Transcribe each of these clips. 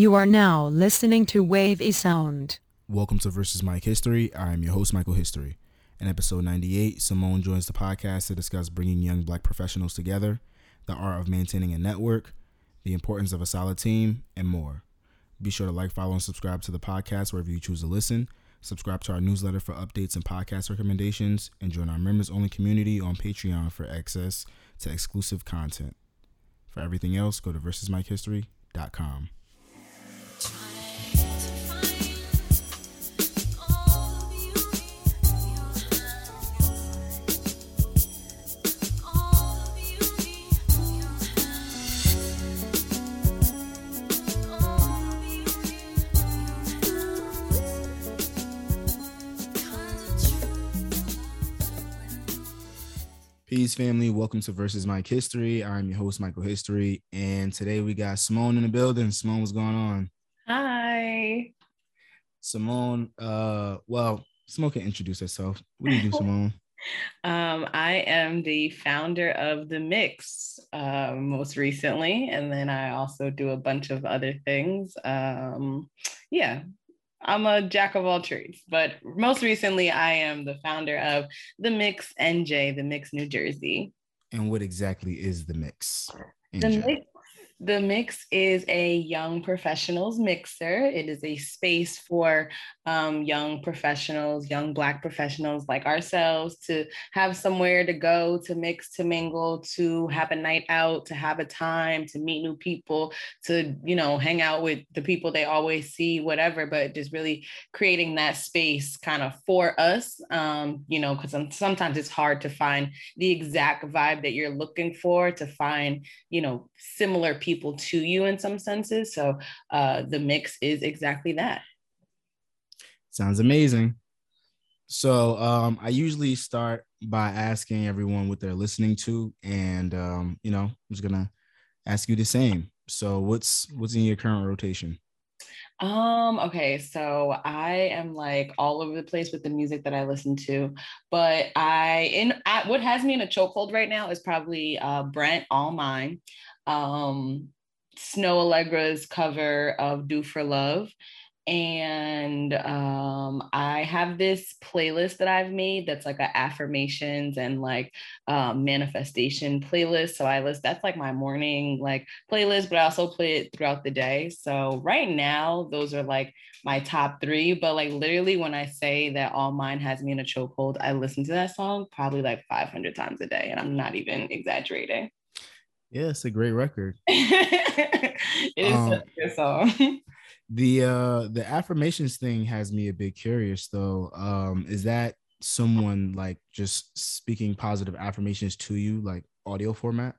You are now listening to Wave a Sound. Welcome to Versus Mike History. I am your host, Michael History. In episode 98, Simone joins the podcast to discuss bringing young black professionals together, the art of maintaining a network, the importance of a solid team, and more. Be sure to like, follow, and subscribe to the podcast wherever you choose to listen. Subscribe to our newsletter for updates and podcast recommendations, and join our members only community on Patreon for access to exclusive content. For everything else, go to versusmikehistory.com. Peace, family. Welcome to Versus Mike History. I'm your host, Michael History, and today we got Simone in the building. Simone, what's going on? Hi. Simone, uh, well, Simone can introduce herself. What do you do, Simone? Um, I am the founder of The Mix uh, most recently, and then I also do a bunch of other things. Um, yeah, I'm a jack of all trades, but most recently, I am the founder of The Mix NJ, The Mix New Jersey. And what exactly is The Mix? The Mix the Mix is a young professionals mixer. It is a space for um, young professionals, young Black professionals like ourselves to have somewhere to go, to mix, to mingle, to have a night out, to have a time, to meet new people, to, you know, hang out with the people they always see, whatever, but just really creating that space kind of for us, um, you know, because sometimes it's hard to find the exact vibe that you're looking for, to find, you know, similar people people to you in some senses. So uh, the mix is exactly that. Sounds amazing. So um, I usually start by asking everyone what they're listening to, and um, you know, I'm just gonna ask you the same. So what's what's in your current rotation? Um, okay, so I am like all over the place with the music that I listen to, but I in I, what has me in a chokehold right now is probably uh Brent All Mine um, Snoh Aalegra's cover of Do for Love. And um, I have this playlist that I've made that's like a affirmations and like um, manifestation playlist. So I list that's like my morning like playlist, but I also play it throughout the day. So right now, those are like my top three. But like literally, when I say that all mine has me in a chokehold, I listen to that song probably like 500 times a day, and I'm not even exaggerating. Yeah, it's a great record. it is um, a good song. the uh the affirmations thing has me a bit curious though. Um, is that someone like just speaking positive affirmations to you, like audio format?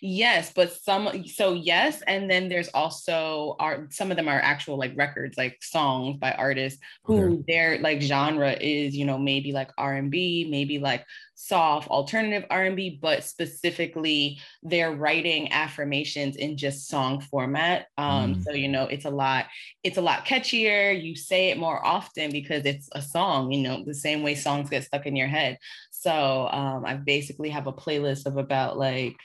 Yes, but some so yes, and then there's also art. Some of them are actual like records, like songs by artists who okay. their like genre is, you know, maybe like R and B, maybe like soft alternative R&B, but specifically they're writing affirmations in just song format. Um, mm. So you know, it's a lot, it's a lot catchier. You say it more often because it's a song. You know, the same way songs get stuck in your head. So um, I basically have a playlist of about like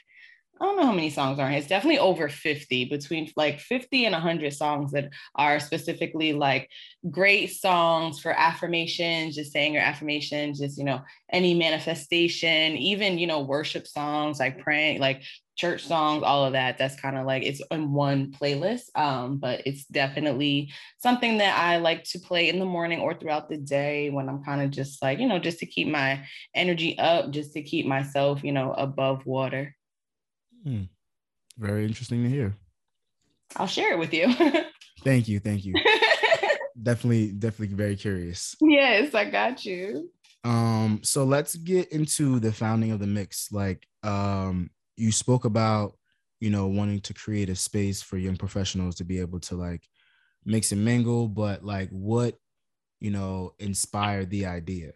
I don't know how many songs are. In here. It's definitely over 50, between like 50 and 100 songs that are specifically like great songs for affirmations, just saying your affirmations, just, you know, any manifestation, even, you know, worship songs, like praying, like church songs, all of that. That's kind of like it's in one playlist. Um, but it's definitely something that I like to play in the morning or throughout the day when I'm kind of just like, you know, just to keep my energy up, just to keep myself, you know, above water. Hmm. Very interesting to hear. I'll share it with you. thank you. Thank you. definitely, definitely very curious. Yes, I got you. Um, so let's get into the founding of the mix. Like, um, you spoke about, you know, wanting to create a space for young professionals to be able to like mix and mingle, but like what, you know, inspired the idea?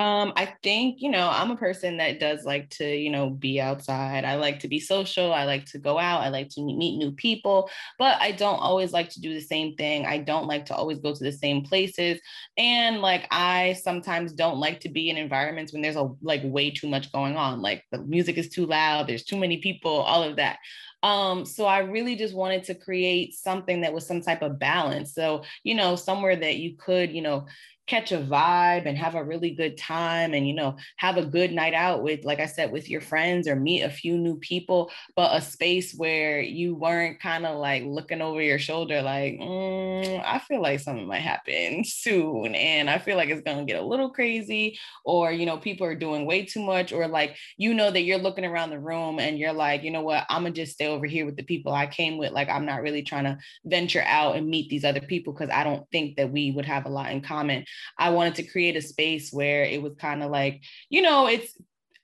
Um, I think, you know, I'm a person that does like to, you know, be outside. I like to be social. I like to go out. I like to meet new people, but I don't always like to do the same thing. I don't like to always go to the same places. And like, I sometimes don't like to be in environments when there's a like way too much going on. Like the music is too loud, there's too many people, all of that. Um, so I really just wanted to create something that was some type of balance. So, you know, somewhere that you could, you know, catch a vibe and have a really good time and you know have a good night out with like i said with your friends or meet a few new people but a space where you weren't kind of like looking over your shoulder like mm, i feel like something might happen soon and i feel like it's going to get a little crazy or you know people are doing way too much or like you know that you're looking around the room and you're like you know what? I'm gonna just stay over here with the people i came with. Like i'm not really trying to venture out and meet these other people because i don't think that we would have a lot in common I wanted to create a space where it was kind of like, you know, it's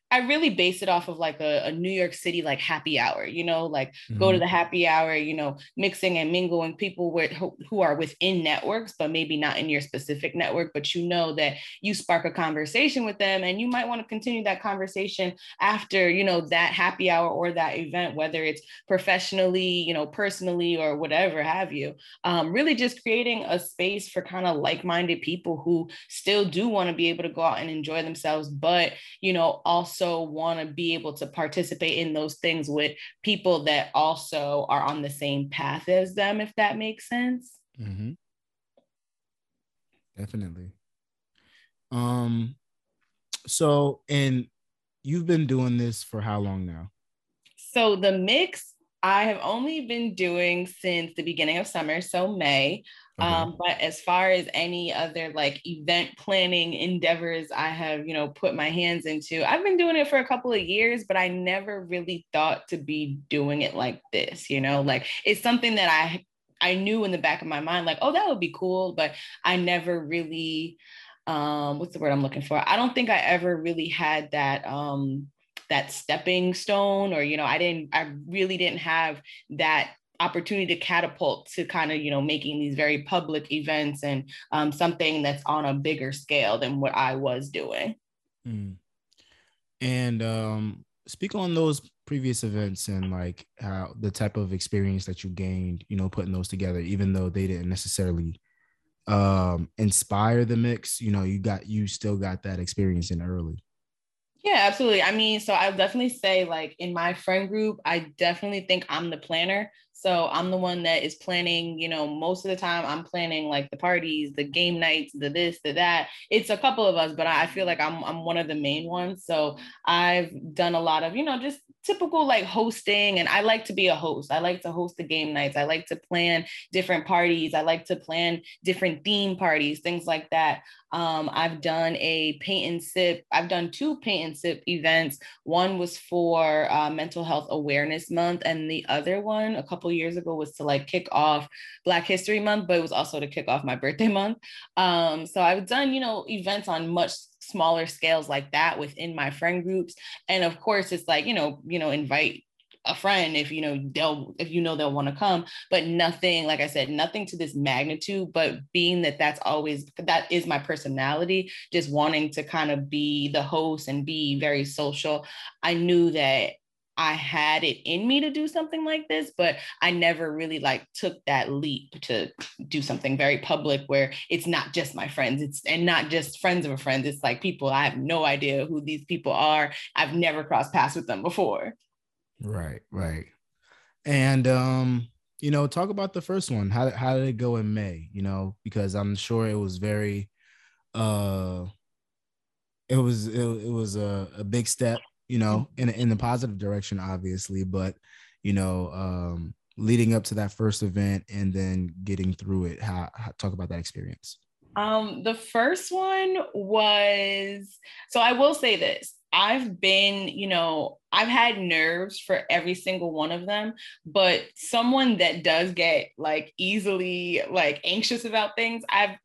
I really base it off of like a, a, New York City like happy hour, you know, like mm-hmm. go to mm-hmm. the happy hour, you know, mixing and mingling people with who, who are within networks, but maybe not in your specific network, but you know that you spark a conversation with them and you might want to continue that conversation after, you know, that happy hour or that event, whether it's professionally, you know, personally or whatever have you. Um, really just creating a space for kind of like-minded people who still do want to be able to go out and enjoy themselves, but, you know, also also want to be able to participate in those things with people that also are on the same path as them, if that makes sense. Mm-hmm. Definitely. Um, so, and you've been doing this for how long now? So the mix I have only been doing since the beginning of summer, so May. Okay. Um, but as far as any other like event planning endeavors I have, you know, put my hands into, I've been doing it for a couple of years, but I never really thought to be doing it like this, you know, like it's something that I I knew in the back of my mind, like, oh, that would be cool, but I never really um what's the word I'm looking for? I don't think I ever really had that um that stepping stone or you know i didn't i really didn't have that opportunity to catapult to kind of you know making these very public events and um, something that's on a bigger scale than what i was doing mm. and um, speak on those previous events and like how the type of experience that you gained you know putting those together even though they didn't necessarily um inspire the mix you know you got you still got that experience in early yeah, absolutely. I mean, so I'll definitely say, like, in my friend group, I definitely think I'm the planner. So I'm the one that is planning, you know, most of the time I'm planning like the parties, the game nights, the this, the that. It's a couple of us, but I feel like I'm I'm one of the main ones. So I've done a lot of, you know, just typical like hosting and I like to be a host. I like to host the game nights. I like to plan different parties. I like to plan different theme parties, things like that. Um, I've done a paint and sip. I've done two paint and sip events. One was for uh, Mental Health Awareness Month, and the other one a couple years ago was to like kick off Black History Month, but it was also to kick off my birthday month. Um, so I've done, you know, events on much smaller scales like that within my friend groups and of course it's like you know you know invite a friend if you know they'll if you know they'll want to come but nothing like i said nothing to this magnitude but being that that's always that is my personality just wanting to kind of be the host and be very social i knew that I had it in me to do something like this, but I never really like took that leap to do something very public where it's not just my friends, it's and not just friends of a friend. It's like people I have no idea who these people are. I've never crossed paths with them before. Right, right. And um, you know, talk about the first one. How how did it go in May? You know, because I'm sure it was very uh it was it, it was a, a big step you know, in in the positive direction, obviously, but you know, um, leading up to that first event and then getting through it. How, how talk about that experience? Um, the first one was so I will say this. I've been, you know, I've had nerves for every single one of them, but someone that does get like easily like anxious about things, I've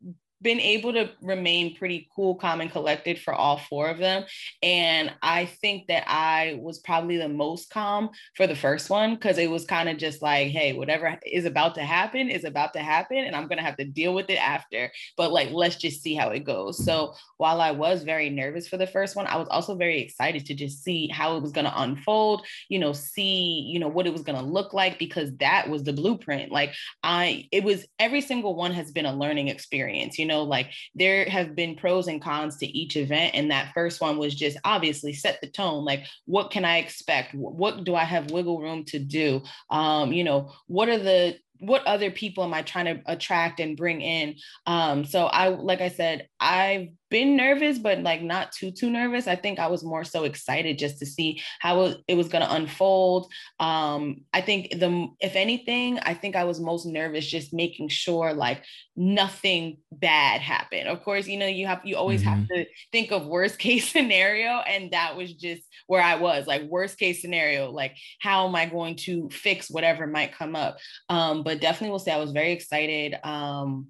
been able to remain pretty cool, calm, and collected for all four of them. And I think that I was probably the most calm for the first one because it was kind of just like, hey, whatever is about to happen is about to happen, and I'm gonna have to deal with it after. But like, let's just see how it goes. So while I was very nervous for the first one, I was also very excited to just see how it was gonna unfold, you know, see, you know, what it was gonna look like because that was the blueprint. Like I, it was every single one has been a learning experience, you know know, like there have been pros and cons to each event. And that first one was just obviously set the tone. Like, what can I expect? What do I have wiggle room to do? Um, you know, what are the what other people am I trying to attract and bring in? Um, so I, like I said, I've been nervous, but like not too too nervous. I think I was more so excited just to see how it was going to unfold. Um, I think the if anything, I think I was most nervous just making sure like nothing bad happened. Of course, you know you have you always mm-hmm. have to think of worst case scenario, and that was just where I was like worst case scenario. Like how am I going to fix whatever might come up? Um, but definitely will say I was very excited. Um,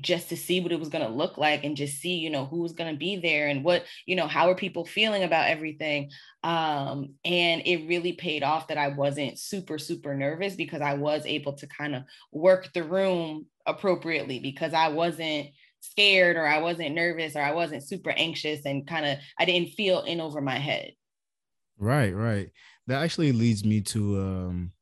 just to see what it was going to look like and just see you know who's going to be there and what you know how are people feeling about everything. Um and it really paid off that i wasn't super super nervous because i was able to kind of work the room appropriately because i wasn't scared or i wasn't nervous or i wasn't super anxious and kind of i didn't feel in over my head. Right right. That actually leads me to um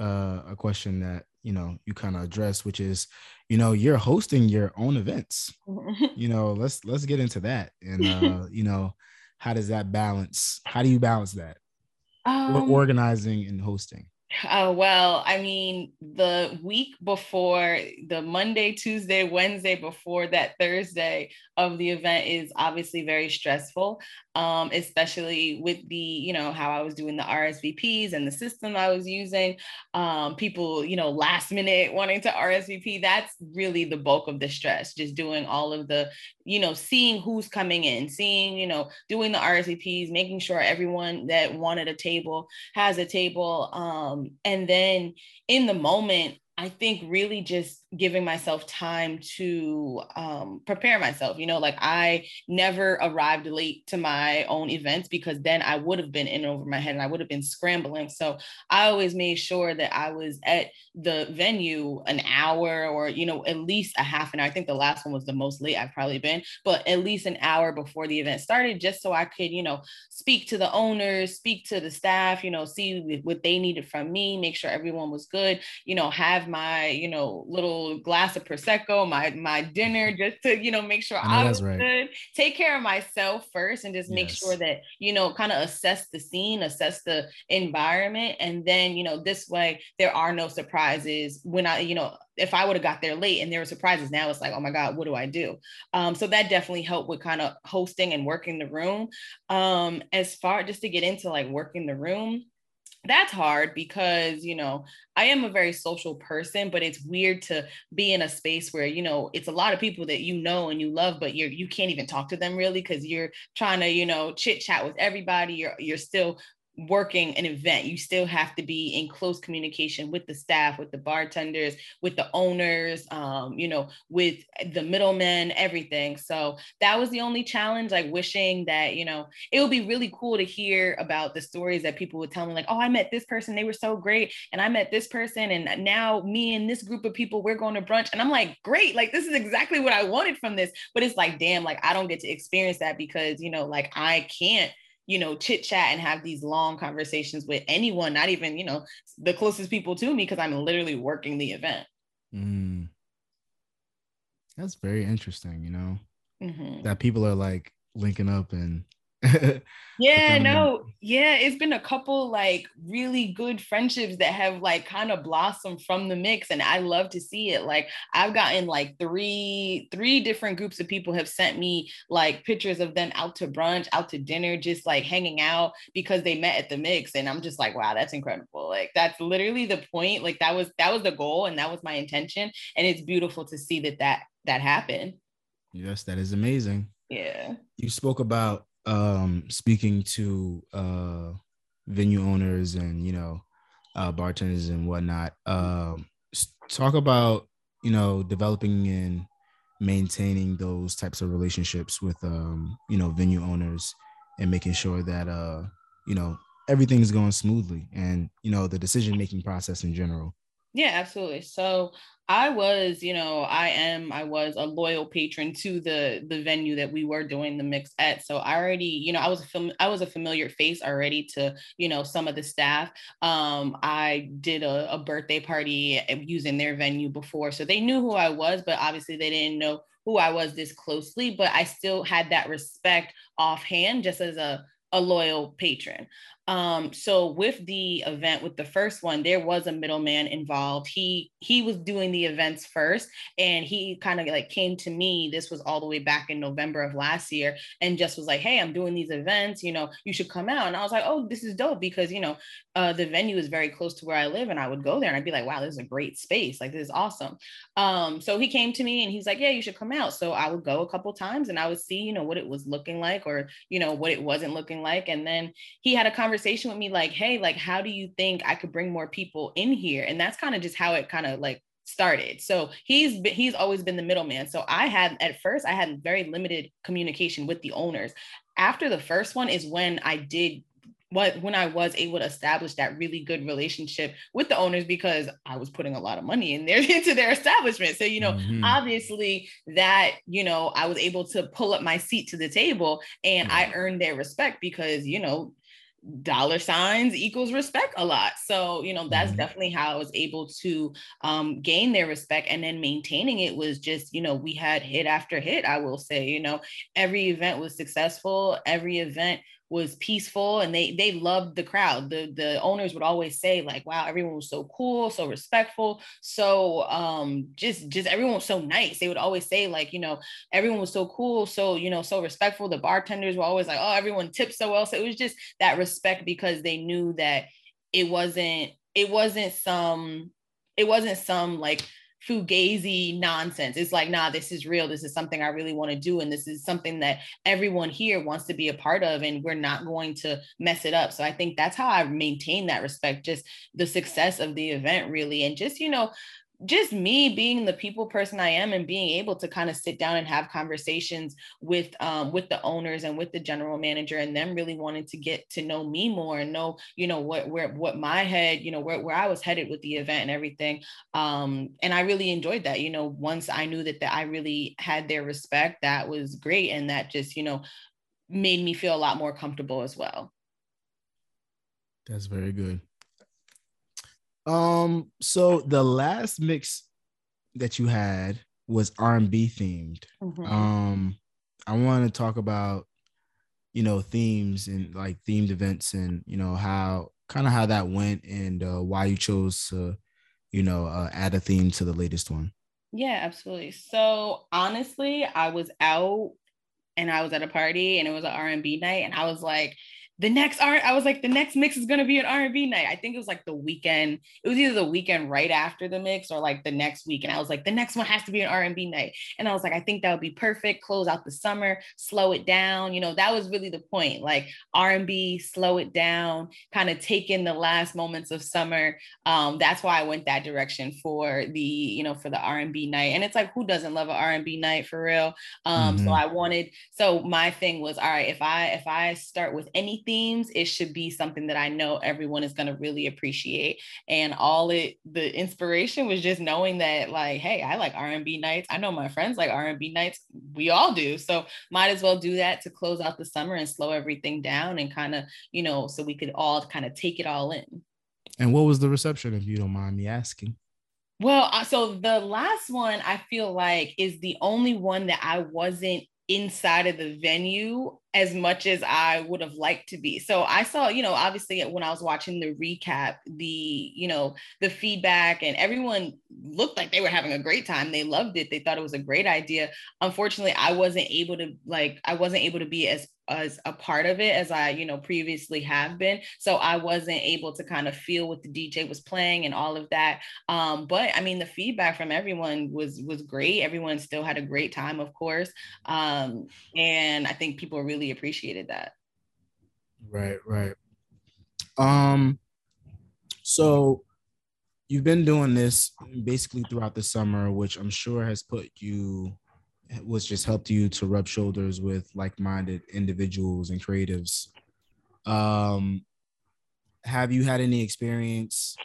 uh, a question that you know you kind of address which is you know you're hosting your own events. You know let's let's get into that. And uh you know how does that balance how do you balance that? Um, organizing and hosting Oh, well, I mean, the week before, the Monday, Tuesday, Wednesday before that Thursday of the event is obviously very stressful, um, especially with the, you know, how I was doing the RSVPs and the system I was using. Um, people, you know, last minute wanting to RSVP. That's really the bulk of the stress, just doing all of the, you know, seeing who's coming in, seeing, you know, doing the RSVPs, making sure everyone that wanted a table has a table. Um, and then in the moment, I think really just giving myself time to um, prepare myself. You know, like I never arrived late to my own events because then I would have been in over my head and I would have been scrambling. So I always made sure that I was at the venue an hour or, you know, at least a half an hour. I think the last one was the most late I've probably been, but at least an hour before the event started, just so I could, you know, speak to the owners, speak to the staff, you know, see what they needed from me, make sure everyone was good, you know, have my, you know, little glass of prosecco, my my dinner, just to you know make sure I, I was right. good. Take care of myself first, and just make yes. sure that you know kind of assess the scene, assess the environment, and then you know this way there are no surprises when I you know if I would have got there late and there were surprises. Now it's like oh my god, what do I do? Um, so that definitely helped with kind of hosting and working the room. Um, as far just to get into like working the room that's hard because you know i am a very social person but it's weird to be in a space where you know it's a lot of people that you know and you love but you're you can't even talk to them really because you're trying to you know chit chat with everybody. You're you're still working an event you still have to be in close communication with the staff with the bartenders with the owners um, you know with the middlemen everything. So that was the only challenge like wishing that you know it would be really cool to hear about the stories that people would tell me like oh i met this person they were so great and i met this person and now me and this group of people we're going to brunch. And i'm like great like this is exactly what i wanted from this. But it's like damn like i don't get to experience that because you know like i can't you know, chit chat and have these long conversations with anyone, not even, you know, the closest people to me, because I'm literally working the event. Mm. That's very interesting, you know, mm-hmm. that people are like linking up and yeah, no, yeah, it's been a couple like really good friendships that have like kind of blossomed from the mix, and I love to see it. Like I've gotten like three three different groups of people have sent me like pictures of them out to brunch, out to dinner, just like hanging out because they met at the mix, and I'm just like, wow, that's incredible. Like that's literally the point. Like that was that was the goal, and that was my intention, and it's beautiful to see that that that happened. Yes, that is amazing. Yeah. You spoke about um, speaking to uh, venue owners and you know uh, bartenders and whatnot. Um, talk about you know developing and maintaining those types of relationships with um, you know, venue owners and making sure that uh, you know, everything's going smoothly and you know the decision making process in general yeah absolutely. So i was you know i am i was a loyal patron to the the venue that we were doing the mix at. So i already you know i was a film i was a familiar face already to you know some of the staff. Um i did a, a birthday party using their venue before so they knew who i was but obviously they didn't know who i was this closely but i still had that respect offhand just as a a loyal patron. Um, so with the event, with the first one, there was a middleman involved. He he was doing the events first, and he kind of like came to me. This was all the way back in November of last year, and just was like, "Hey, I'm doing these events. You know, you should come out." And I was like, "Oh, this is dope," because you know, uh, the venue is very close to where I live, and I would go there and I'd be like, "Wow, this is a great space. Like, this is awesome." Um, so he came to me and he's like, "Yeah, you should come out." So I would go a couple times, and I would see, you know, what it was looking like, or you know, what it wasn't looking like, and then he had a conversation conversation with me like, hey, like, how do you think I could bring more people in here? And that's kind of just how it kind of like started. So he's been, he's always been the middleman. So I had at first I had very limited communication with the owners. After the first one is when I did what when I was able to establish that really good relationship with the owners because I was putting a lot of money in there into their establishment. So, you know, mm-hmm. obviously that, you know, I was able to pull up my seat to the table and mm-hmm. I earned their respect because, you know, dollar signs equals respect a lot. So, you know, that's mm-hmm. definitely how I was able to um, gain their respect. And then maintaining it was just, you know, we had hit after hit, I will say, you know, every event was successful. Every event was peaceful and they they loved the crowd. The the owners would always say like wow everyone was so cool so respectful so um just just everyone was so nice. They would always say like you know everyone was so cool so you know so respectful. The bartenders were always like oh everyone tipped so well. So it was just that respect because they knew that it wasn't it wasn't some it wasn't some like fugazi nonsense. It's like, nah, this is real. This is something I really want to do. And this is something that everyone here wants to be a part of. And we're not going to mess it up. So I think that's how I maintain that respect, just the success of the event, really. And just, you know, just me being the people person I am and being able to kind of sit down and have conversations with um, with the owners and with the general manager and them really wanting to get to know me more and know you know what where what my head you know where, where I was headed with the event and everything um, and I really enjoyed that you know once I knew that that I really had their respect that was great and that just you know made me feel a lot more comfortable as well. That's very good. Um, so the last mix that you had was R&B themed. Mm-hmm. Um, I want to talk about you know themes and like themed events and you know how kind of how that went and uh, why you chose to you know uh, add a theme to the latest one. Yeah, absolutely. So honestly, I was out and I was at a party and it was an R&B night and I was like the next R I was like the next mix is gonna be an R&B night. I think it was like the weekend. It was either the weekend right after the mix or like the next week. And I was like, the next one has to be an R&B night. And I was like, I think that would be perfect. Close out the summer, slow it down. You know, that was really the point. Like R&B, slow it down, kind of take in the last moments of summer. Um, that's why I went that direction for the, you know, for the R&B night. And it's like, who doesn't love an R&B night for real? Um, mm-hmm. so I wanted, so my thing was, all right, if I if I start with anything themes, it should be something that I know everyone is going to really appreciate. And all it, the inspiration was just knowing that, like, hey, I like R&B nights. I know my friends like R&B nights. We all do. So might as well do that to close out the summer and slow everything down and kind of, you know, so we could all kind of take it all in. And what was the reception, if you don't mind me asking? Well, uh, so the last one I feel like is the only one that I wasn't inside of the venue as much as I would have liked to be. So I saw, you know, obviously when I was watching the recap, the, you know, the feedback and everyone looked like they were having a great time. They loved it. They thought it was a great idea. Unfortunately, I wasn't able to like I wasn't able to be as as a part of it as I, you know, previously have been. So I wasn't able to kind of feel what the DJ was playing and all of that. Um, but I mean, the feedback from everyone was was great. Everyone still had a great time, of course. Um, and I think people really appreciated that. Right, right. Um, so you've been doing this basically throughout the summer, which I'm sure has put you was just helped you to rub shoulders with like-minded individuals and creatives. Um, have you had any experience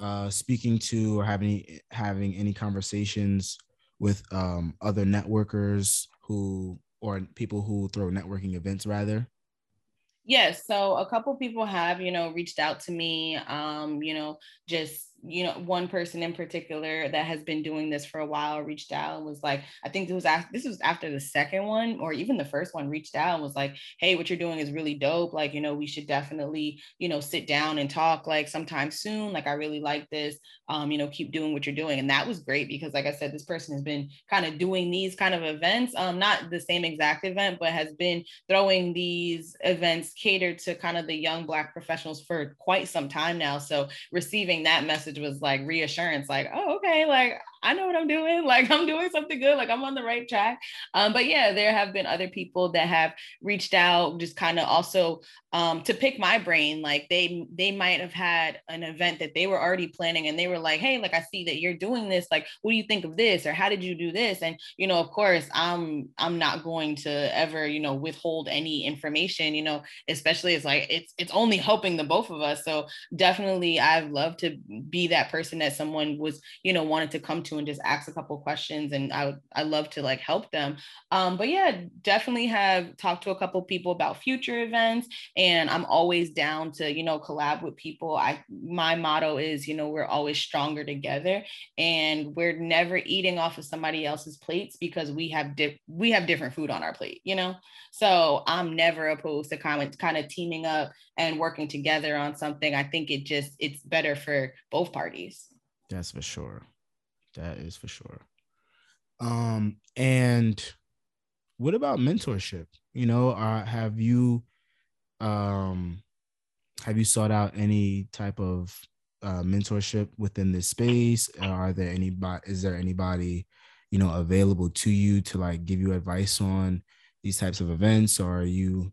uh, speaking to or having having any conversations with um, other networkers who or people who throw networking events rather? Yes, so a couple people have, you know, reached out to me, um, you know, just you know, one person in particular that has been doing this for a while reached out and was like, I think it was after, this was after the second one or even the first one reached out and was like, hey, what you're doing is really dope. Like, you know, we should definitely, you know, sit down and talk like sometime soon. Like, I really like this. Um, you know, keep doing what you're doing. And that was great because, like I said, this person has been kind of doing these kind of events, um, not the same exact event, but has been throwing these events catered to kind of the young Black professionals for quite some time now. So receiving that message message was like reassurance, like, oh, okay, like I know what I'm doing. Like I'm doing something good. Like I'm on the right track. Um, but yeah, there have been other people that have reached out, just kind of also um, to pick my brain. Like they they might have had an event that they were already planning, and they were like, "Hey, like I see that you're doing this. Like, what do you think of this? Or how did you do this?" And you know, of course, I'm I'm not going to ever you know withhold any information. You know, especially it's like it's it's only helping the both of us. So definitely, I've loved to be that person that someone was you know wanted to come to to and just ask a couple questions and I I love to like help them. Um, but yeah, definitely have talked to a couple people about future events and I'm always down to, you know, collab with people. I my motto is, you know, we're always stronger together and we're never eating off of somebody else's plates because we have di- we have different food on our plate, you know? So I'm never opposed to kind of kind of teaming up and working together on something. I think it just it's better for both parties. That's for sure. That is for sure. Um, and what about mentorship? You know, uh, have you um have you sought out any type of uh, mentorship within this space? Are there anybody? Is there anybody, you know, available to you to like give you advice on these types of events, or are you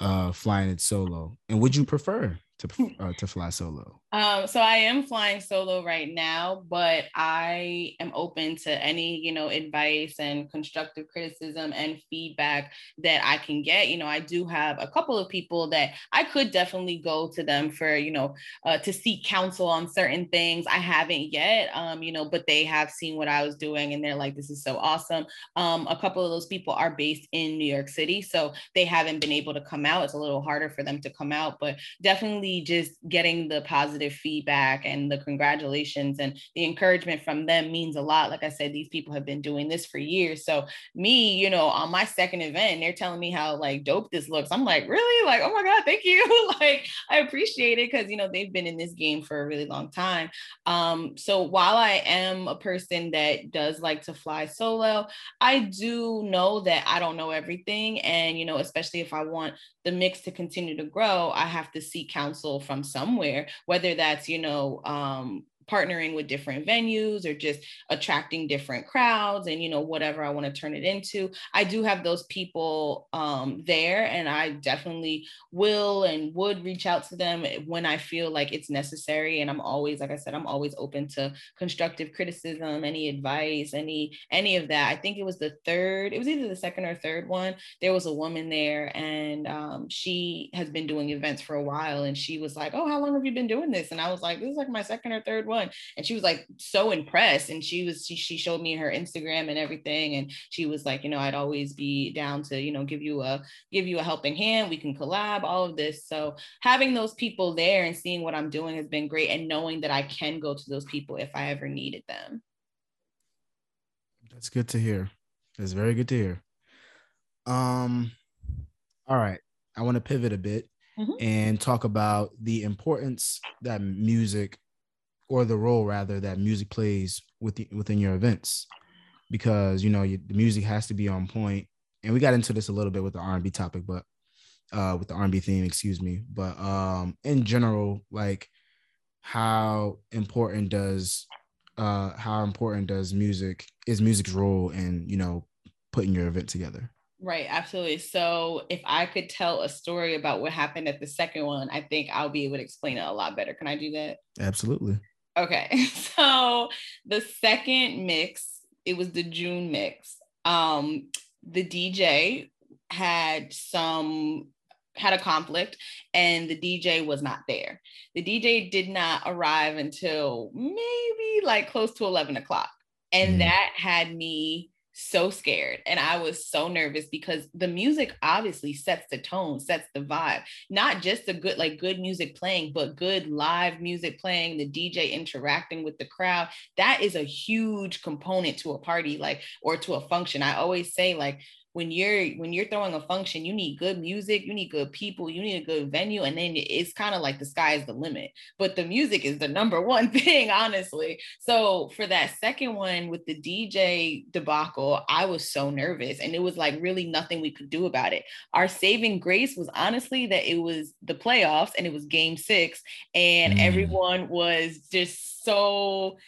uh, flying it solo? And would you prefer to uh, to fly solo? Um, so I am flying solo right now, but I am open to any, you know, advice and constructive criticism and feedback that I can get. You know, I do have a couple of people that I could definitely go to them for, you know, uh, to seek counsel on certain things. I haven't yet, um, you know, but they have seen what I was doing and they're like, this is so awesome. Um, a couple of those people are based in New York City, so they haven't been able to come out. It's a little harder for them to come out, but definitely just getting the positive positive feedback and the congratulations and the encouragement from them means a lot. Like I said, these people have been doing this for years. So me, you know, on my second event, they're telling me how like dope this looks. I'm like, really? Like, oh my God, thank you. like I appreciate it because you know they've been in this game for a really long time. Um, so while I am a person that does like to fly solo, I do know that I don't know everything. And you know, especially if I want the mix to continue to grow, I have to seek counsel from somewhere, whether that's, you know, um, partnering with different venues or just attracting different crowds and you know whatever i want to turn it into. I do have those people um, there and i definitely will and would reach out to them when i feel like it's necessary. And i'm always like i said i'm always open to constructive criticism any advice any any of that. I think it was the third it was either the second or third one. There was a woman there and um, she has been doing events for a while and she was like oh how long have you been doing this? And i was like this is like my second or third one one. And she was like so impressed. And she was she, she showed me her instagram and everything. And she was like you know i'd always be down to you know give you a give you a helping hand. We can collab all of this. So having those people there and seeing what i'm doing has been great and knowing that i can go to those people if i ever needed them. That's good to hear. That's very good to hear. Um all right. I want to pivot a bit mm-hmm. and talk about the importance that music or the role rather that music plays with within your events because you know you, the music has to be on point and we got into this a little bit with the r&b topic but uh with the r&b theme excuse me but um in general like how important does uh how important does music is music's role in you know putting your event together Right, absolutely. So if I could tell a story about what happened at the second one, I think I'll be able to explain it a lot better. Can I do that? Absolutely. Okay, so the second mix it was the June mix. Um, the DJ had some had a conflict and the DJ was not there. The DJ did not arrive until maybe like close to 11 o'clock. And mm. that had me so scared and I was so nervous because the music obviously sets the tone, sets the vibe. Not just the good like good music playing, but good live music playing, the DJ interacting with the crowd. That is a huge component to a party like or to a function. I always say like when you're when you're throwing a function you need good music you need good people you need a good venue and then it's kind of like the sky is the limit. But the music is the number one thing honestly. So for that second one with the dj debacle i was so nervous and it was like really nothing we could do about it. Our saving grace was honestly that it was the playoffs and it was game six and mm. everyone was just so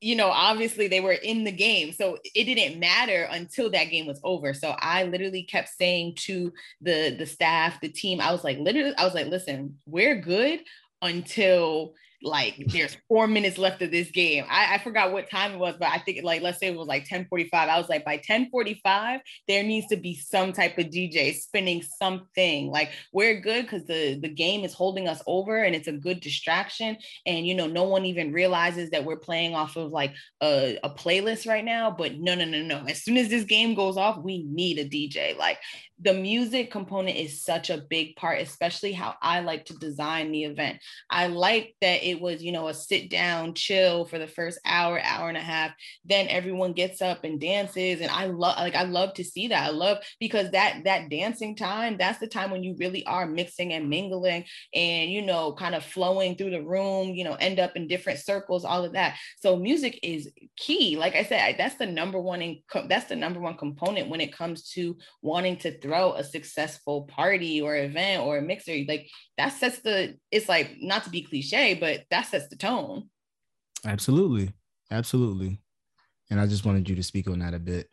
you know, obviously they were in the game. So it didn't matter until that game was over. So I literally kept saying to the the staff, the team, I was like, literally, I was like, listen, we're good until like there's four minutes left of this game. I, I forgot what time it was, but I think like let's say it was like 1045. I was like, by 1045, there needs to be some type of DJ spinning something. Like we're good because the, the game is holding us over and it's a good distraction. And you know, no one even realizes that we're playing off of like a, a playlist right now. But no, no, no, no. As soon as this game goes off, we need a DJ. Like the music component is such a big part, especially how I like to design the event. I like that it was, you know, a sit down, chill for the first hour, hour and a half. Then everyone gets up and dances. And I love, like, I love to see that. I love because that, that dancing time, that's the time when you really are mixing and mingling and, you know, kind of flowing through the room, you know, end up in different circles, all of that. So music is key. Like I said, that's the number one, in, that's the number one component when it comes to wanting to throw a successful party or event or a mixer like that sets the it's like not to be cliche but that sets the tone. Absolutely. Absolutely. And i just wanted you to speak on that a bit.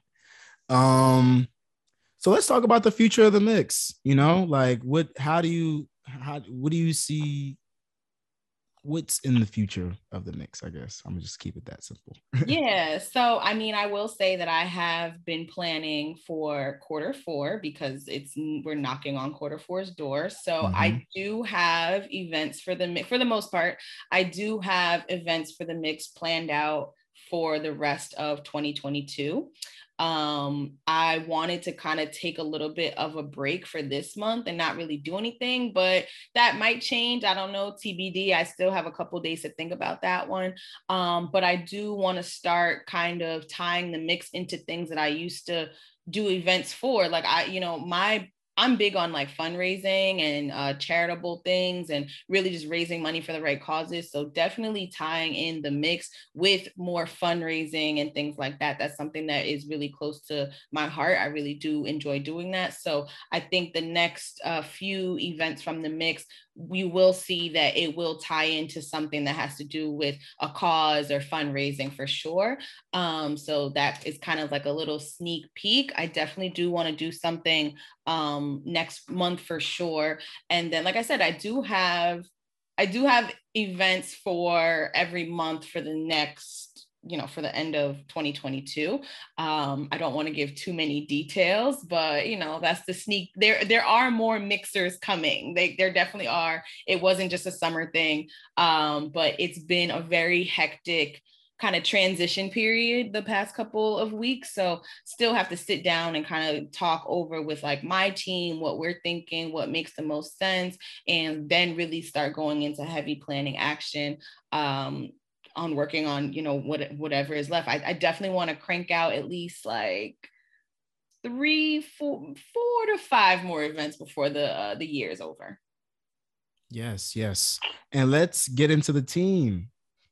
Um so let's talk about the future of the mix you know? Like what how do you how what do you see what's in the future of the mix i guess? I'm gonna just keep it that simple. Yeah so i mean i will say that i have been planning for quarter four because it's we're knocking on quarter four's door. So mm-hmm. i do have events for the for the most part i do have events for the mix planned out for the rest of 2022 um i wanted to kind of take a little bit of a break for this month and not really do anything but that might change i don't know tbd i still have a couple days to think about that one. Um but i do want to start kind of tying the mix into things that i used to do events for like i you know my I'm big on like fundraising and uh, charitable things and really just raising money for the right causes. So definitely tying in the mix with more fundraising and things like that. That's something that is really close to my heart. I really do enjoy doing that. So I think the next uh, few events from the mix we will see that it will tie into something that has to do with a cause or fundraising for sure. Um, so that is kind of like a little sneak peek. I definitely do want to do something um, next month for sure. And then, like I said, I do have I do have events for every month for the next you know for the end of 2022 um, i don't want to give too many details but you know that's the sneak there there are more mixers coming. They there definitely are. It wasn't just a summer thing um, but it's been a very hectic kind of transition period the past couple of weeks. So still have to sit down and kind of talk over with like my team what we're thinking what makes the most sense and then really start going into heavy planning action um, on working on you know what whatever is left. I, I definitely want to crank out at least like three four four to five more events before the uh, the year is over. Yes yes. And let's get into the team.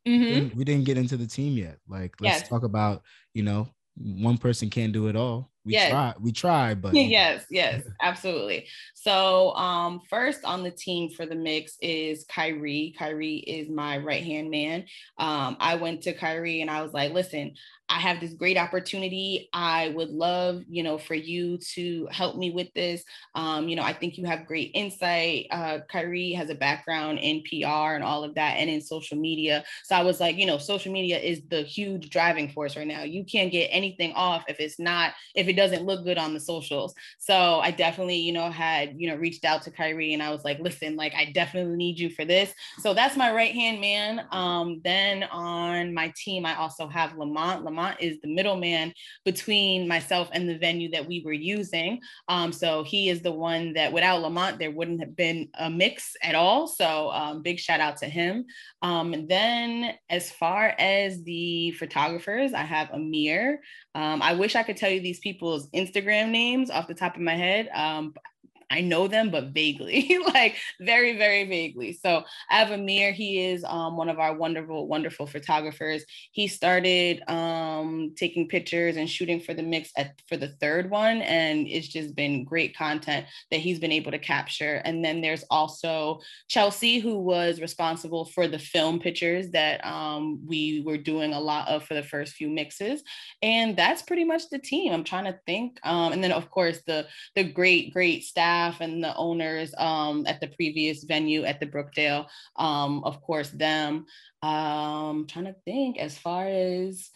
Mm-hmm. we didn't get into the team yet. Like let's yes. talk about you know one person can't do it all we yes. try we try but yes yes absolutely. So um first on the team for the mix is Kyrie. Kyrie is my right hand man. Um I went to Kyrie and I was like listen I have this great opportunity. I would love, you know, for you to help me with this. Um, you know, I think you have great insight. Uh, Kyrie has a background in PR and all of that and in social media. So I was like, you know, social media is the huge driving force right now. You can't get anything off if it's not, if it doesn't look good on the socials. So I definitely, you know, had, you know, reached out to Kyrie and I was like, listen, like, I definitely need you for this. So that's my right hand man. Um, then on my team, I also have Lamont. Lamont is the middleman between myself and the venue that we were using. Um, so he is the one that without Lamont, there wouldn't have been a mix at all. So um, big shout out to him. Um, then as far as the photographers, I have Amir. Um, I wish I could tell you these people's Instagram names off the top of my head. I know them, but vaguely, like very, very vaguely. So Avamir, he is um, one of our wonderful, wonderful photographers. He started um, taking pictures and shooting for the mix at for the third one, and it's just been great content that he's been able to capture. And then there's also Chelsea, who was responsible for the film pictures that um, we were doing a lot of for the first few mixes, and that's pretty much the team. I'm trying to think, um, and then of course the the great, great staff staff and the owners um, at the previous venue at the Brookdale, um, of course, them. Um, trying to think as far as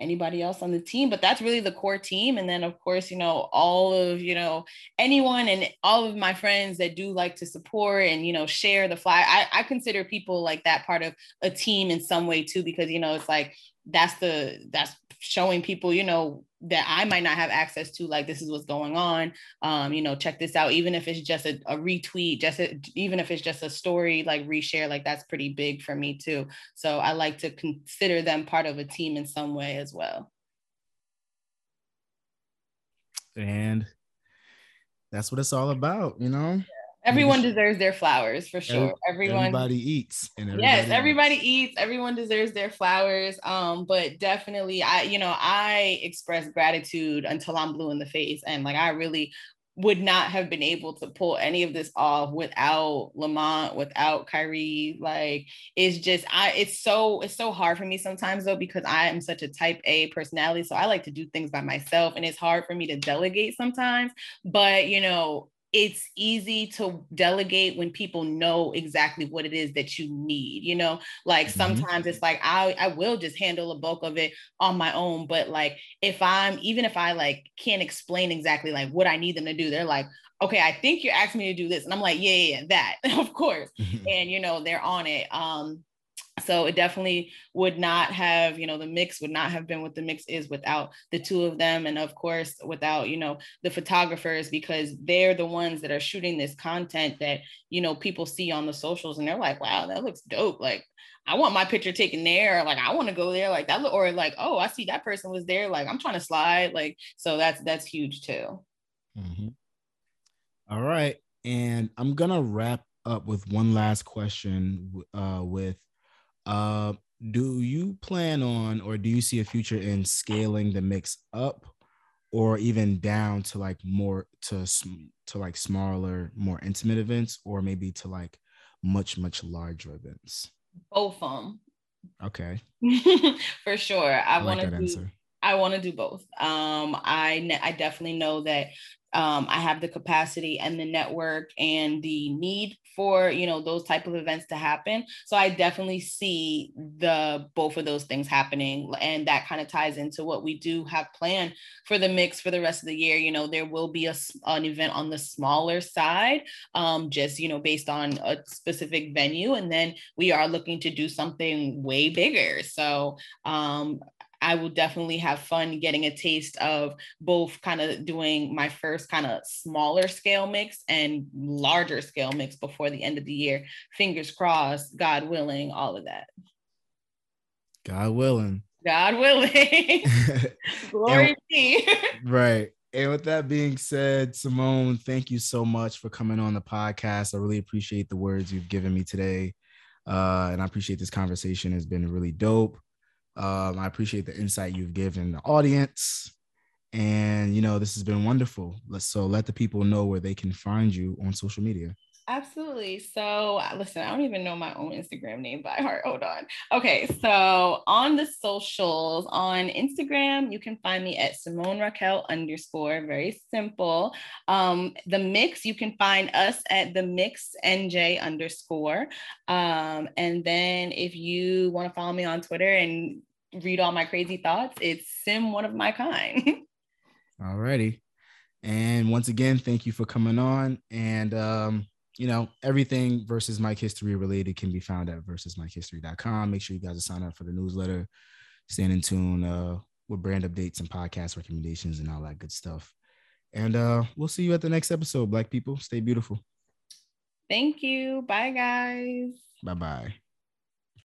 anybody else on the team but that's really the core team and then of course you know all of you know anyone and all of my friends that do like to support and you know share the fly I, I consider people like that part of a team in some way too because you know it's like that's the that's showing people you know that I might not have access to, like this is what's going on. Um, you know, check this out. Even if it's just a, a retweet, just a, even if it's just a story, like reshare, like that's pretty big for me too. So I like to consider them part of a team in some way as well. And that's what it's all about, you know. Everyone deserves their flowers for sure. Everyone everybody eats and everybody yes, everybody eats. Everyone deserves their flowers. Um, but definitely I, you know, I express gratitude until I'm blue in the face. And like I really would not have been able to pull any of this off without Lamont, without Kyrie. Like it's just I it's so it's so hard for me sometimes though because I am such a type A personality. So I like to do things by myself and it's hard for me to delegate sometimes. But you know, it's easy to delegate when people know exactly what it is that you need you know like mm-hmm. sometimes it's like i i will just handle a bulk of it on my own but like if i'm even if i like can't explain exactly like what i need them to do they're like okay i think you're asking me to do this and i'm like yeah yeah, yeah that of course and you know they're on it um so it definitely would not have you know the mix would not have been what the mix is without the two of them and of course without you know the photographers because they're the ones that are shooting this content that you know people see on the socials and they're like wow that looks dope like I want my picture taken there. Like I want to go there like that. Or like, oh, I see that person was there. Like I'm trying to slide. Like, so that's that's huge too. Mm-hmm. All right. And I'm gonna wrap up with one last question uh, with uh, do you plan on or do you see a future in scaling the mix up or even down to like more to to like smaller more intimate events or maybe to like much much larger events? Both of them okay. For sure. I, I want to do answer. i want to do both. Um i i definitely know that um, I have the capacity and the network and the need for you know those type of events to happen. So I definitely see the both of those things happening, and that kind of ties into what we do have planned for the mix for the rest of the year. You know, there will be a, an event on the smaller side, um, just you know based on a specific venue, and then we are looking to do something way bigger. So um, I will definitely have fun getting a taste of both kind of doing my first kind of smaller scale mix and larger scale mix before the end of the year. Fingers crossed, God willing, all of that. God willing. God willing. Glory be. right. And with that being said, Simone, thank you so much for coming on the podcast. I really appreciate the words you've given me today. Uh, and I appreciate this conversation has been really dope. Um, I appreciate the insight you've given the audience. And, you know, this has been wonderful. So let the people know where they can find you on social media. Absolutely. So, listen, I don't even know my own Instagram name by heart. Hold on. Okay. So, on the socials, on Instagram, you can find me at Simone Raquel underscore. Very simple. Um, the mix, you can find us at the mix NJ underscore. Um, and then if you want to follow me on Twitter and read all my crazy thoughts, it's Sim one of my kind. Alrighty. And once again, thank you for coming on. And um, you know, everything versus Mike History related can be found at versusmikehistory.com. Make sure you guys are sign up for the newsletter, staying in tune uh, with brand updates and podcast recommendations and all that good stuff. And uh, we'll see you at the next episode, Black people. Stay beautiful. Thank you. Bye, guys. Bye bye.